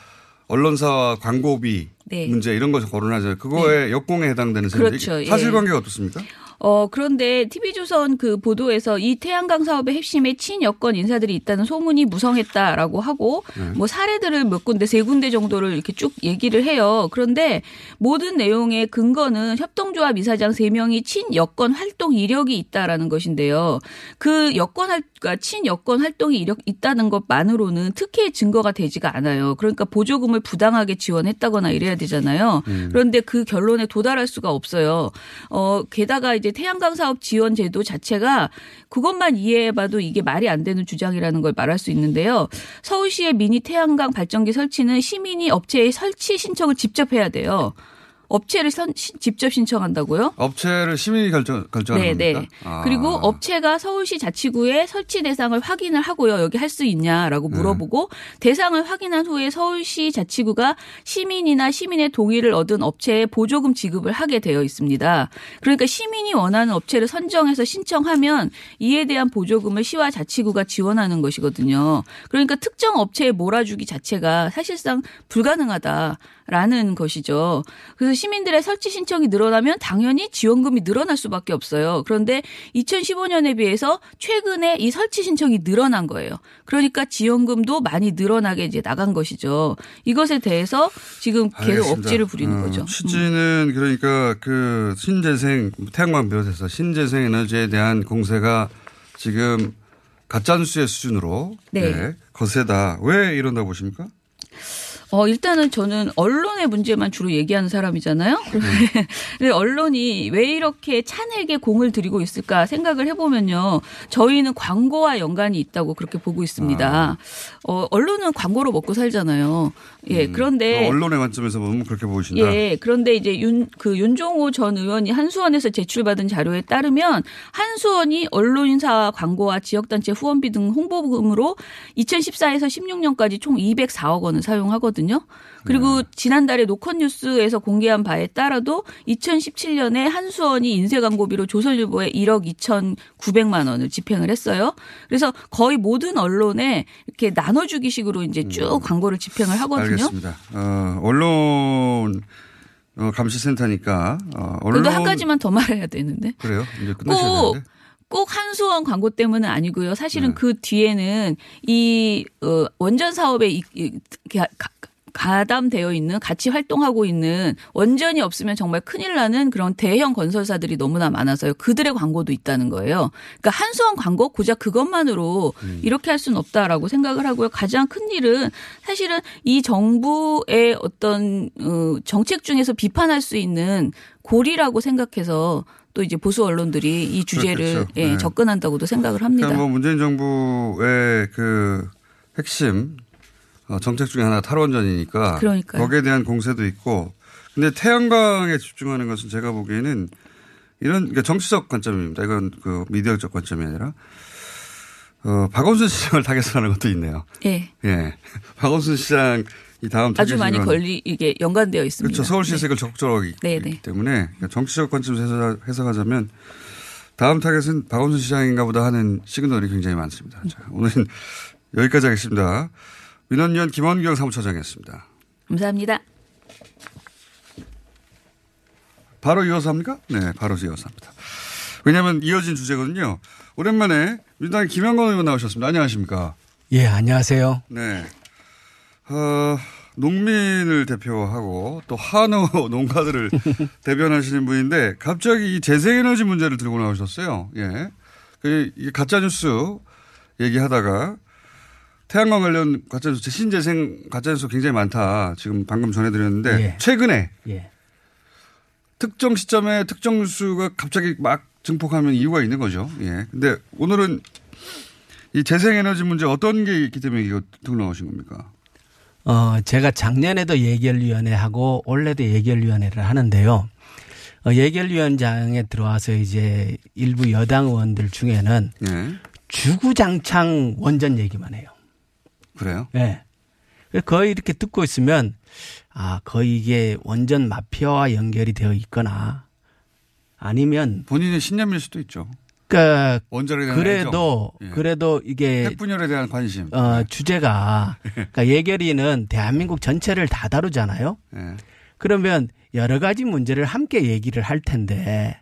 언론사와 광고비 네. 문제 이런 것을 거론하죠. 그거에 역공에 해당되는. 그렇죠. 이게 사실관계가 예. 어떻습니까? 어, 그런데 TV조선 그 보도에서 이 태양광 사업의 핵심에 친여권 인사들이 있다는 소문이 무성했다라고 하고 네. 뭐 사례들을 몇 군데 세 군데 정도를 이렇게 쭉 얘기를 해요. 그런데 모든 내용의 근거는 협동조합 이사장 세명이 친여권 활동 이력이 있다라는 것인데요. 그 여권 할, 그러니까 친여권 활동이 이력 있다는 것만으로는 특혜의 증거가 되지가 않아요. 그러니까 보조금을 부당하게 지원했다거나 이래야 되잖아요. 음. 그런데 그 결론에 도달할 수가 없어요. 어, 게다가 이제 태양광 사업 지원 제도 자체가 그것만 이해해봐도 이게 말이 안 되는 주장이라는 걸 말할 수 있는데요. 서울시의 미니 태양광 발전기 설치는 시민이 업체에 설치 신청을 직접 해야 돼요. 업체를 선- 시- 직접 신청한다고요? 업체를 시민이 결정, 결정하는 네, 겁니까? 네. 아. 그리고 업체가 서울시 자치구의 설치 대상을 확인을 하고요. 여기 할 수 있냐라고 네. 물어보고 대상을 확인한 후에 서울시 자치구가 시민이나 시민의 동의를 얻은 업체에 보조금 지급을 하게 되어 있습니다. 그러니까 시민이 원하는 업체를 선정해서 신청하면 이에 대한 보조금을 시와 자치구가 지원하는 것이거든요. 그러니까 특정 업체에 몰아주기 자체가 사실상 불가능하다 라는 것이죠. 그래서 시민들의 설치 신청이 늘어나면 당연히 지원금이 늘어날 수밖에 없어요. 그런데 2015년에 비해서 최근에 이 설치 신청이 늘어난 거예요. 그러니까 지원금도 많이 늘어나게 이제 나간 것이죠. 이것에 대해서 지금 계속 알겠습니다. 억지를 부리는 어, 거죠. 취지는 그러니까 그 신재생 태양광 비롯해서 신재생 에너지에 대한 공세가 지금 가짜뉴스의 수준으로 네. 네, 거세다. 왜 이런다고 보십니까? 어, 일단은 저는 언론의 문제만 주로 얘기하는 사람이잖아요. 근데 언론이 왜 이렇게 찬에게 공을 들이고 있을까 생각을 해보면요. 저희는 광고와 연관이 있다고 그렇게 보고 있습니다. 어, 언론은 광고로 먹고 살잖아요. 예, 그런데. 어, 언론의 관점에서 보면 그렇게 보이신다. 예, 그런데 이제 윤, 그 윤종호 전 의원이 한수원에서 제출받은 자료에 따르면 한수원이 언론사 광고와 지역단체 후원비 등 홍보금으로 2014에서 16년까지 총 204억 원을 사용하거든요. 그리고 지난달에 노컷뉴스에서 공개한 바에 따라도 2017년에 한수원이 인쇄 광고비로 조선일보에 1억 2,900만 원을 집행을 했어요. 그래서 거의 모든 언론에 이렇게 나눠주기식으로 이제 쭉 광고를 집행을 하거든요. 알겠습니다. 어, 언론 어, 감시센터니까 어, 언론 그래도 한 가지만 더 말해야 되는데. 그래요. 이제 끝나셔야 꼭, 되는데. 꼭 한수원 광고 때문은 아니고요. 사실은 그 뒤에는 이, 어, 원전 사업에 가, 가담되어 있는 같이 활동하고 있는 원전이 없으면 정말 큰일 나는 그런 대형 건설사들이 너무나 많아서요. 그들의 광고도 있다는 거예요. 그러니까 한수원 광고 고작 그것만으로 이렇게 할 수는 없다라고 생각을 하고요. 가장 큰 일은 사실은 이 정부의 어떤 어, 정책 중에서 비판할 수 있는 고리라고 생각해서 또 이제 보수 언론들이 이 주제를. 예, 네. 접근한다고도 생각을 합니다. 그러니까 뭐 문재인 정부의 그 핵심 어, 정책 중에 하나 탈원전이니까 그러니까요. 거기에 대한 공세도 있고 근데 태양광에 집중하는 것은 제가 보기에는 이런 그러니까 정치적 관점입니다. 이건 그 미디어적 관점이 아니라 어, 박원순 시장을 타겟으로 것도 있네요. 예. 예. 박원순 시장 이 다음 아주 많이 건 걸리 이게 연관되어 있습니다. 그렇죠. 서울시 네. 색을 적극적으로 하기 네, 네. 때문에 그러니까 정치적 관점에서 해석- 해석하자면 다음 타겟은 박원순 시장인가 보다 하는 시그널이 굉장히 많습니다. 자, 오늘은 여기까지 하겠습니다. 민언련 김언경 사무처장이었습니다. 감사합니다. 바로 이어서 합니까? 네, 바로 이어서 합니다. 왜냐하면 이어진 주제거든요. 오랜만에 민주당 김영건 의원 나오셨습니다. 안녕하십니까? 예, 안녕하세요. 네. 어, 농민을 대표하고 또 한우 농가들을 대변하시는 분인데 갑자기 이 재생에너지 문제를 들고 나오셨어요. 예. 그 가짜뉴스 얘기하다가 태양광 관련 가짜뉴스, 신재생 가짜뉴스 굉장히 많다. 지금 방금 전해드렸는데 예. 최근에 예. 특정 시점에 특정 뉴스가 갑자기 막 증폭하면 이유가 있는 거죠. 예. 근데 오늘은 이 재생에너지 문제 어떤 게 있기 때문에 이거 들고 나오신 겁니까? 어, 제가 작년에도 예결위원회하고 올해도 예결위원회를 하는데요. 어, 예결위원장에 들어와서 이제 일부 여당 의원들 중에는 예. 주구장창 원전 얘기만 해요. 그래요? 네. 거의 이렇게 듣고 있으면 아 거의 이게 원전 마피아와 연결이 되어 있거나 아니면 본인의 신념일 수도 있죠. 그러니까 원자력에 대한 그래도. 예. 그래도 이게 핵분열에 대한 관심. 어, 주제가 그러니까 예결위는 대한민국 전체를 다 다루잖아요. 예. 그러면 여러 가지 문제를 함께 얘기를 할 텐데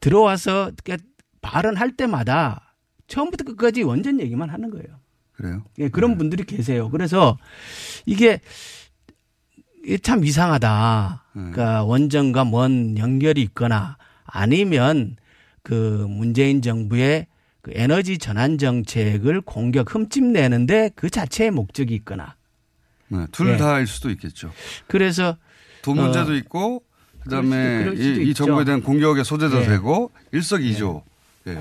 들어와서 그러니까 발언할 때마다 처음부터 끝까지 원전 얘기만 하는 거예요. 그래요? 예, 그런 분들이 계세요. 그래서 이게 참 이상하다. 그러니까 원전과 뭔 연결이 있거나 아니면 그 문재인 정부의 그 에너지 전환 정책을 공격 흠집내는데 그 자체의 목적이 있거나. 네, 둘 예. 다일 수도 있겠죠. 그래서 돈 문제도 어, 있고 그다음에 이, 이. 정부에 대한 공격의 소재도 예. 되고 일석이조. 예.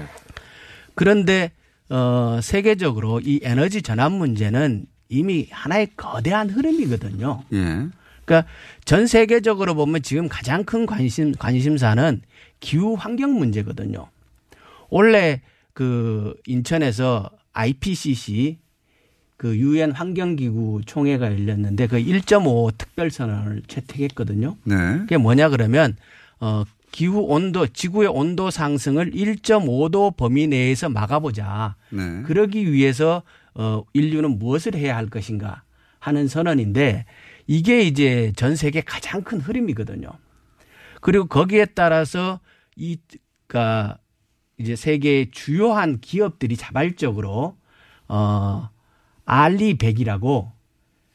그런데 어 세계적으로 이 에너지 전환 문제는 이미 하나의 거대한 흐름이거든요. 예. 그러니까 전 세계적으로 보면 지금 가장 큰 관심 관심사는 기후 환경 문제거든요. 원래 그 인천에서 IPCC 그 유엔 환경기구 총회가 열렸는데 그 1.5 특별 선언을 채택했거든요. 네. 그게 뭐냐 그러면 어 기후 온도 지구의 온도 상승을 1.5도 범위 내에서 막아보자. 네. 그러기 위해서 어 인류는 무엇을 해야 할 것인가 하는 선언인데 이게 이제 전 세계 가장 큰 흐름이거든요. 그리고 거기에 따라서 이 그러니까 이제 세계의 주요한 기업들이 자발적으로 어 알리 100이라고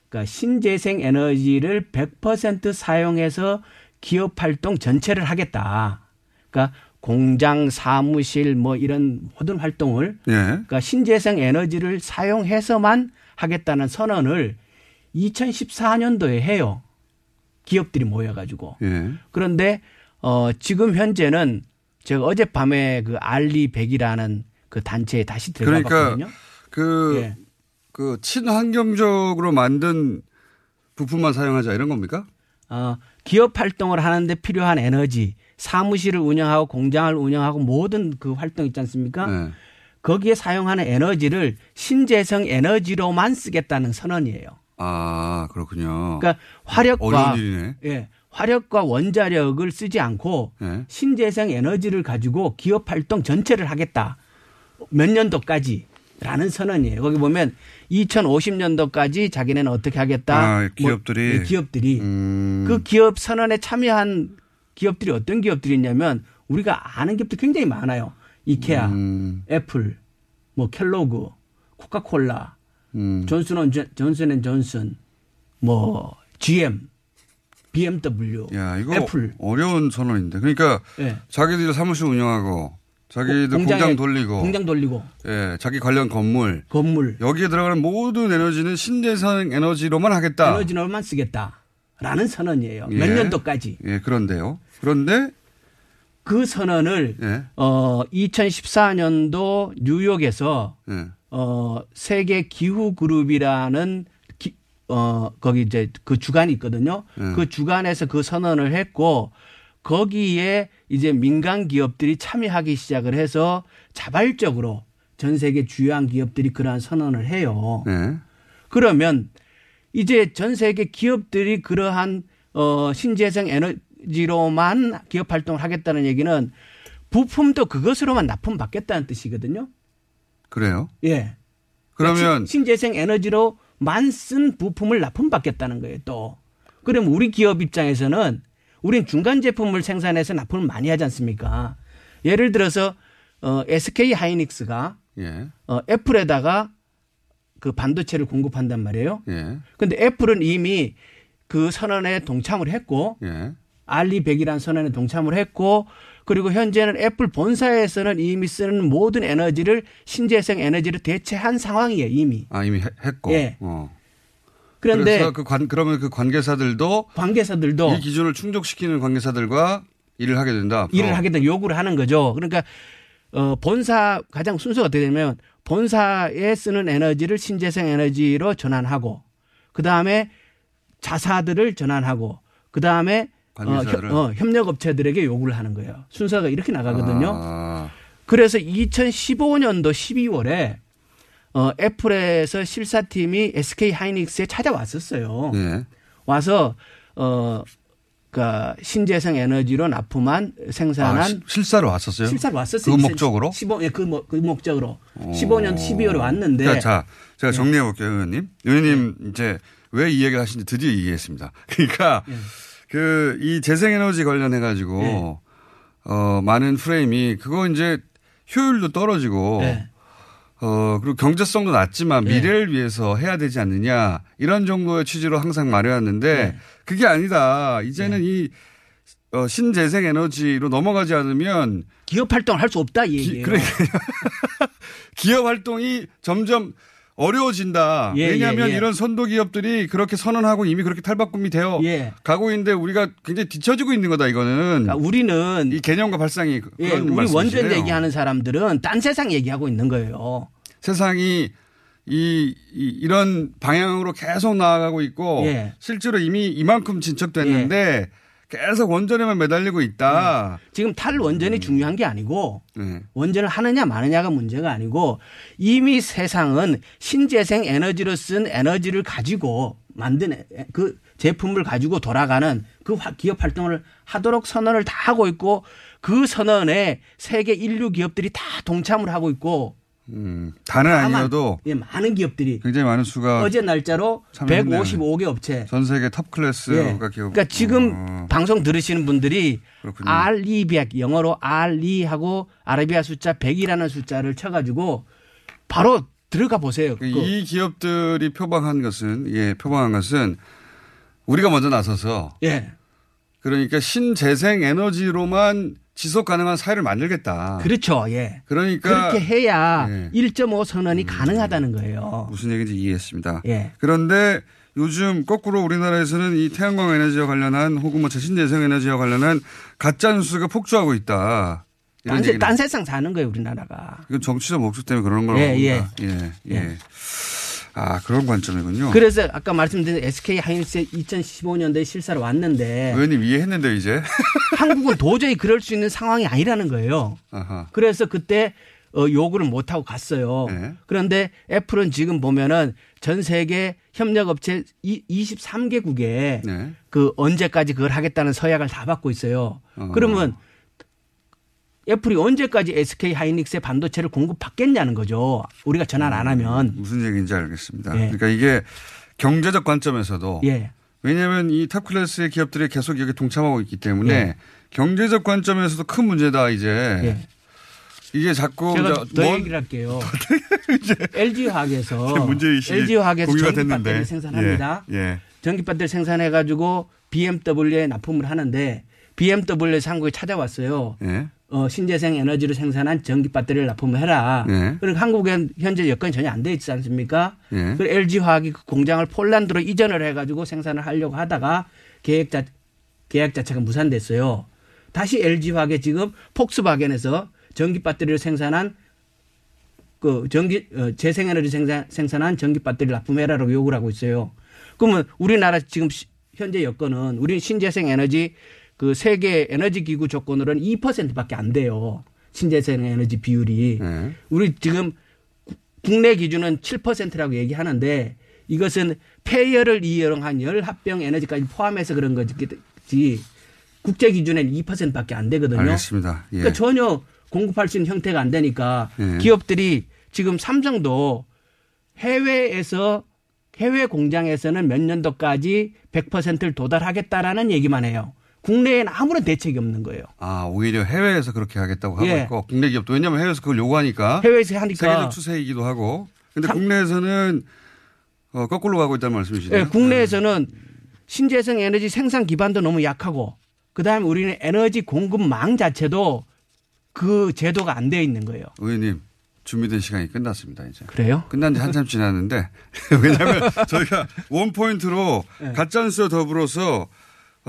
그러니까 신재생 에너지를 100% 사용해서 기업 활동 전체를 하겠다. 그러니까 공장, 사무실 뭐 이런 모든 활동을 예. 그러니까 신재생 에너지를 사용해서만 하겠다는 선언을 2014년도에 해요. 기업들이 모여가지고. 예. 그런데 어 지금 현재는 제가 어젯밤에 그 알리 100이라는 그 단체에 다시 들어가 그러니까. 그, 예. 그 친환경적으로 만든 부품만 사용하자 이런 겁니까? 어, 기업 활동을 하는데 필요한 에너지, 사무실을 운영하고 공장을 운영하고 모든 그 활동 있지 않습니까? 네. 거기에 사용하는 에너지를 신재생 에너지로만 쓰겠다는 선언이에요. 아, 그렇군요. 그러니까 화력과. 예, 화력과 원자력을 쓰지 않고 예. 신재생 에너지를 가지고 기업 활동 전체를 하겠다. 몇 년도까지 라는 선언이에요. 거기 보면 2050년도까지 자기네는 어떻게 하겠다. 아, 기업들이? 뭐, 예, 기업들이 음. 그 기업 선언에 참여한 기업들이 어떤 기업들이 있냐면 우리가 아는 기업도 굉장히 많아요. 이케아, 음. 애플, 뭐 켈로그, 코카콜라, 음. 존슨 존슨 존슨, 뭐 GM, BMW, 야, 이거 애플. 어려운 선언인데. 그러니까 예. 자기들이 사무실 운영하고 자기들 공장 돌리고 공장 돌리고 예, 자기 관련 건물 건물 여기에 들어가는 모든 에너지는 신재생 에너지로만 하겠다. 에너지로만 쓰겠다라는 선언이에요. 몇 예. 년도까지. 예, 그런데요. 그런데 그 선언을 예. 어 2014년도 뉴욕에서 예. 어 세계 기후 그룹이라는 기, 어 거기 이제 그 주간이 있거든요. 예. 그 주간에서 그 선언을 했고 거기에 이제 민간 기업들이 참여하기 시작을 해서 자발적으로 전 세계 주요한 기업들이 그러한 선언을 해요. 예. 그러면 이제 전 세계 기업들이 그러한 어 신재생 에너지로만 기업 활동을 하겠다는 얘기는 부품도 그것으로만 납품 받겠다는 뜻이거든요. 그래요? 예. 그러면 신- 신재생 에너지로만 쓴 부품을 납품 받겠다는 거예요, 또. 그럼 우리 기업 입장에서는 우린 중간 제품을 생산해서 납품을 많이 하지 않습니까? 예를 들어서 어 SK 하이닉스가 예. 어 애플에다가 그 반도체를 공급한단 말이에요. 예. 근데 애플은 이미 그 선언에 동참을 했고 예. 알리 100이라는 선언에 동참을 했고 그리고 현재는 애플 본사에서는 이미 쓰는 모든 에너지를 신재생 에너지로 대체한 상황이에요, 이미. 아, 이미 해- 했고. 예. 어. 그런데 그 관, 그러면 그 관계사들도 관계사들도 이 기준을 충족시키는 관계사들과 일을 하게 된다. 앞으로. 일을 하게 되 요구를 하는 거죠. 그러니까 어 본사 가장 순서가 어떻게 되냐면 본사에 쓰는 에너지를 신재생 에너지로 전환하고 그 다음에 자사들을 전환하고 그 다음에 어, 어, 협력업체들에게 요구를 하는 거예요. 순서가 이렇게 나가거든요. 아, 그래서 2015년도 12월에 어, 애플에서 실사팀이 SK 하이닉스에 찾아왔었어요. 네. 와서 어, 그니까 신재생 에너지로 납품한 생산한 아, 시- 실사로 왔었어요? 실사로 왔었어요. 그 목적으로? 15, 예, 그, 목- 그 목적으로. 15년 12월에 왔는데. 그러니까 자, 제가 네. 정리해 볼게요, 의원님. 의원님 이제 왜 이 얘기를 하시는지 드디어 이해했습니다. 그러니까 네. 그이 재생 에너지 관련해 가지고 네. 어 많은 프레임이 그거 이제 효율도 떨어지고 네. 어 그리고 경제성도 낮지만 네. 미래를 위해서 해야 되지 않느냐 이런 정도의 취지로 항상 말해왔는데 네. 그게 아니다. 이제는 이 어, 신재생 에너지로 넘어가지 않으면 기업 활동을 할 수 없다 이 얘기예요. 그래 기업 활동이 점점 어려워진다. 예, 왜냐하면 예, 예. 이런 선도 기업들이 그렇게 선언하고 이미 그렇게 탈바꿈이 되어 예. 가고 있는데 우리가 굉장히 뒤처지고 있는 거다 이거는. 그러니까 우리는 이 개념과 발상이 예, 그런 우리 원전 말씀이시네요. 얘기하는 사람들은 딴 세상 얘기하고 있는 거예요. 세상이 이, 이, 런 방향으로 계속 나아가고 있고 예. 실제로 이미 이만큼 진척됐는데 계속 원전에만 매달리고 있다. 지금 탈원전이 중요한 게 아니고 네. 원전을 하느냐 마느냐가 문제가 아니고 이미 세상은 신재생 에너지로 쓴 에너지를 가지고 만든 에- 그 제품을 가지고 돌아가는 그 화- 기업 활동을 하도록 선언을 다 하고 있고 그 선언에 세계 일류 기업들이 다 동참을 하고 있고 음, 다는 아니어도 예, 많은 기업들이 굉장히 많은 수가 어제 날짜로 참여했네요. 155개 업체 전 세계 top class가 예. 기업. 그러니까 지금 어, 방송 들으시는 분들이 그렇군요. RE100 영어로 RE 하고 아라비아 숫자 100이라는 숫자를 쳐가지고 바로 들어가 보세요. 그 이 기업들이 표방한 것은 예 표방한 것은 우리가 먼저 나서서 예. 그러니까 신재생 에너지로만 지속 가능한 사회를 만들겠다. 그렇죠. 예. 그러니까 그렇게 해야 예. 1.5 선언이 가능하다는 거예요. 무슨 얘기인지 이해했습니다. 예. 그런데 요즘 거꾸로 우리나라에서는 이 태양광 에너지와 관련한 혹은 뭐 신재생 에너지와 관련한 가짜 뉴스가 폭주하고 있다. 딴, 세, 딴 세상 사는 거예요, 우리나라가. 이건 정치적 목적 때문에 그런 거라고 예, 봅니다. 예, 예. 아 그런 관점이군요. 그래서 아까 말씀드린 SK 하이닉스 2015년도에 실사로 왔는데 의원님 이해했는데 이제. 한국은 도저히 그럴 수 있는 상황이 아니라는 거예요. 아하. 그래서 그때 어, 요구를 못 하고 갔어요. 네. 그런데 애플은 지금 보면은 전 세계 협력업체 23개국에 네. 그 언제까지 그걸 하겠다는 서약을 다 받고 있어요. 어. 그러면 애플이 언제까지 SK 하이닉스의 반도체를 공급받겠냐는 거죠. 우리가 전화를 안 하면. 무슨 얘기인지 알겠습니다. 예. 그러니까 이게 경제적 관점에서도 예. 왜냐하면 이 top class의 기업들이 계속 여기 동참하고 있기 때문에 예. 경제적 관점에서도 큰 문제다 이제. 예. 이게 자꾸 제가 저더 먼- 얘기를 할게요. LG화학에서 문제의식이 LG화학에서 공유가 전기 됐는데. 배터리 생산합니다. 예. 예. 전기 배터리 생산해 가지고 BMW에 납품을 하는데 BMW에서 한국에 찾아왔어요. 예. 어, 신재생 에너지로 생산한 전기 배터리를 납품을 해라. 네. 그러니까 한국엔 현재 여건이 전혀 안 돼 있지 않습니까? 예. 그 LG 화학이 그 공장을 폴란드로 이전을 해가지고 생산을 하려고 하다가 계획 자 계약 자체가 무산됐어요. 다시 LG 화학에 지금 폭스바겐에서 전기 배터리를 생산한 그 전기 어, 재생에너지 생산 생산한 전기 배터리를 납품해라라고 요구를 하고 있어요. 그러면 우리나라 지금 시- 현재 여건은 우리 신재생 에너지 그 세계 에너지 기구 조건으로는 2%밖에 안 돼요. 신재생 에너지 비율이. 네. 우리 지금 구- 국내 기준은 7%라고 얘기하는데 이것은 폐열을 이용한 열 합병 에너지까지 포함해서 그런 거지 국제 기준엔 2%밖에 안 되거든요. 알겠습니다. 예. 그러니까 전혀 공급할 수 있는 형태가 안 되니까 예. 기업들이 지금 삼성도 해외에서 해외 공장에서는 몇 년도까지 100%를 도달하겠다라는 얘기만 해요. 국내에는 아무런 대책이 없는 거예요. 아 오히려 해외에서 그렇게 하겠다고 하고 예. 있고 국내 기업도 왜냐하면 해외에서 그걸 요구하니까 해외에서 하니까 세계적 추세이기도 하고 근데 국내에서는 어, 거꾸로 가고 있다는 말씀이시네요. 예, 국내에서는 신재생 에너지 생산 기반도 너무 약하고 그다음에 우리는 에너지 공급망 자체도 그 제도가 안 되어 있는 거예요. 의원님 준비된 시간이 끝났습니다 이제. 그래요? 끝난 지 한참 지났는데 왜냐하면 저희가 원 포인트로 네. 가짜뉴스와 더불어서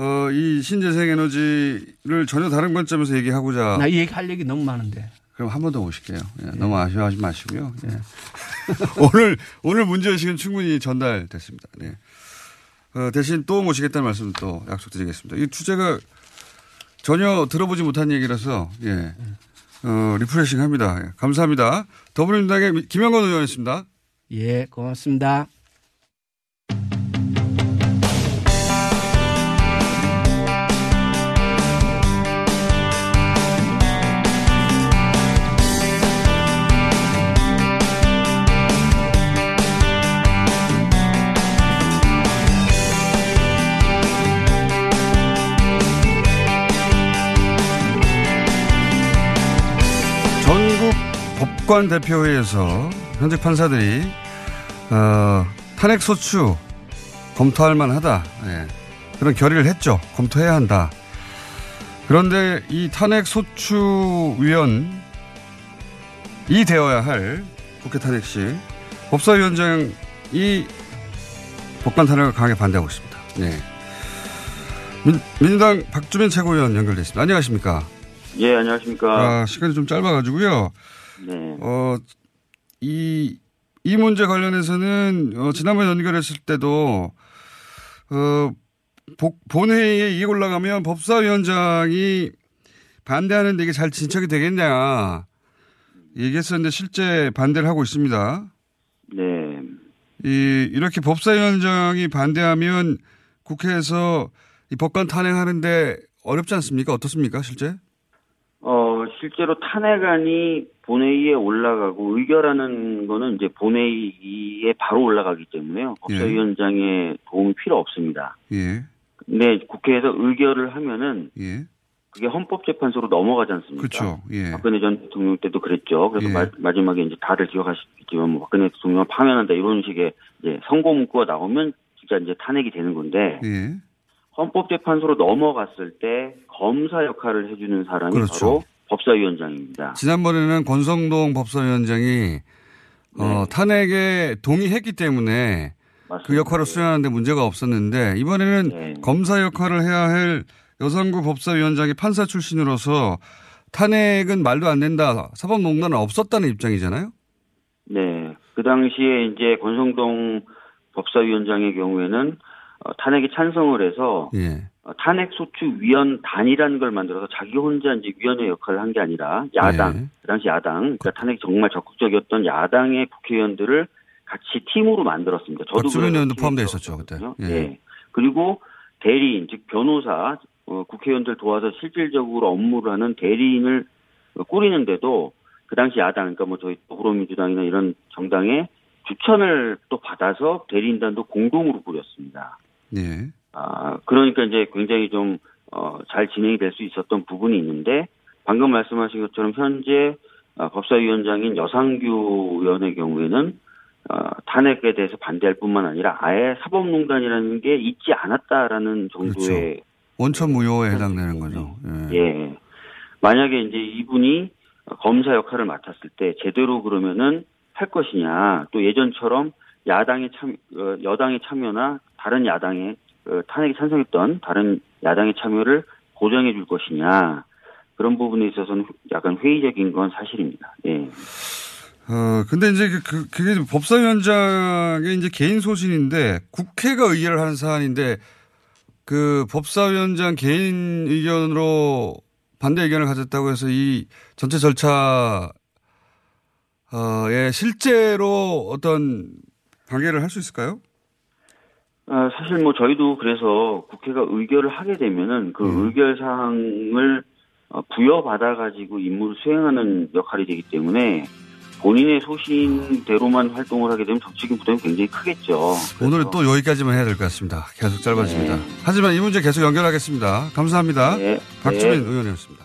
어, 이 신재생 에너지를 전혀 다른 관점에서 얘기하고자 나 이 얘기 할 얘기 너무 많은데. 그럼 한 번 더 오실게요. 예, 너무 아쉬워하지 마시고요. 예. 오늘 오늘 문제의식은 충분히 전달됐습니다. 네. 어, 대신 또 모시겠다는 말씀 또 약속드리겠습니다. 이 주제가 전혀 들어보지 못한 얘기라서 예. 어, refreshing 합니다. 예, 감사합니다. 더불어민주당의 김현권 의원이었습니다. 예, 고맙습니다. 법관 대표회에서 현직 판사들이 어, 탄핵 소추 검토할 만하다. 예. 그런 결의를 했죠. 검토해야 한다. 그런데 이 탄핵 소추위원이 되어야 할 국회 탄핵 시 법사위원장이 법관 탄핵을 강하게 반대하고 있습니다. 네. 민, 민주당 박주민 최고위원 연결돼 있습니다. 안녕하십니까? 예, 안녕하십니까. 아, 시간이 좀 짧아가지고요. 네. 어, 이, 이 문제 관련해서는, 어, 지난번 연결했을 때도, 어, 복, 본회의에 이게 올라가면 법사위원장이 반대하는데 이게 잘 진척이 되겠냐. 얘기했었는데 실제 반대를 하고 있습니다. 네. 이, 이렇게 법사위원장이 반대하면 국회에서 이 법관 탄핵하는데 어렵지 않습니까? 어떻습니까, 실제? 어, 실제로 탄핵안이 본회의에 올라가고 의결하는 거는 이제 본회의에 바로 올라가기 때문에요. 법사위원장의 도움이 필요 없습니다. 예. 근데 국회에서 의결을 하면은 예. 그게 헌법재판소로 넘어가지 않습니까? 그렇죠. 예. 박근혜 전 대통령 때도 그랬죠. 그래서 예. 마, 지막에 이제 다들 기억하시겠지만 뭐 박근혜 대통령을 파면한다 이런 식의 이제 선고 문구가 나오면 진짜 이제 탄핵이 되는 건데 예. 헌법재판소로 넘어갔을 때 검사 역할을 해주는 사람이 그렇죠. 바로 법사위원장입니다. 지난번에는 권성동 법사위원장이 어, 탄핵에 동의했기 때문에 그 역할을 수행하는데 문제가 없었는데 이번에는 검사 역할을 해야 할 여성구 법사위원장이 판사 출신으로서 탄핵은 말도 안 된다. 사법농단은 없었다는 입장이잖아요. 네. 그 당시에 이제 권성동 법사위원장의 경우에는 어, 탄핵에 찬성을 해서 예. 어, 탄핵 소추 위원단이라는 걸 만들어서 자기 혼자 이제 위원회 역할을 한 게 아니라 야당, 예. 그 당시 야당, 그러니까 탄핵 정말 적극적이었던 야당의 국회의원들을 같이 팀으로 만들었습니다. 저도 박주민 그래서 의원도 포함되어 있었죠 그때. 예. 예. 그리고 대리인, 즉 변호사, 어, 국회의원들 도와서 실질적으로 업무를 하는 대리인을 어, 꾸리는데도 그 당시 야당, 그러니까 뭐 저희 더불어민주당이나 이런 정당의 추천을 또 받아서 대리인단도 공동으로 꾸렸습니다. 예. 아, 그러니까 이제 굉장히 좀, 어, 잘 진행이 될 수 있었던 부분이 있는데, 방금 말씀하신 것처럼 현재 어, 법사위원장인 여상규 의원의 경우에는 어, 탄핵에 대해서 반대할 뿐만 아니라 아예 사법농단이라는 게 있지 않았다라는 정도의 원천 무효에 해당되는 거죠. 예. 예. 만약에 이제 이분이 검사 역할을 맡았을 때 제대로 그러면은 할 것이냐, 또 예전처럼 야당의 참, 어, 여당의 참여나 다른 야당의 어, 탄핵에 찬성했던 다른 야당의 참여를 보장해 줄 것이냐, 그런 부분에 있어서는 약간 회의적인 건 사실입니다. 예. 어, 근데 이제 그, 그, 그게 법사위원장의 이제 개인 소신인데 국회가 의결을 하는 사안인데 그 법사위원장 개인 의견으로 반대 의견을 가졌다고 해서 이 전체 절차 어, 예, 실제로 어떤 관계를 할 수 있을까요? 아, 사실 뭐 저희도 그래서 국회가 의결을 하게 되면은 그 의결 사항을 어, 부여받아 가지고 임무를 수행하는 역할이 되기 때문에 본인의 소신대로만 활동을 하게 되면 정치적인 부담이 굉장히 크겠죠. 오늘은 또 여기까지만 해야 될 것 같습니다. 계속 짧아집니다. 하지만 이 문제 계속 연결하겠습니다. 감사합니다. 네. 박주민 네. 의원이었습니다.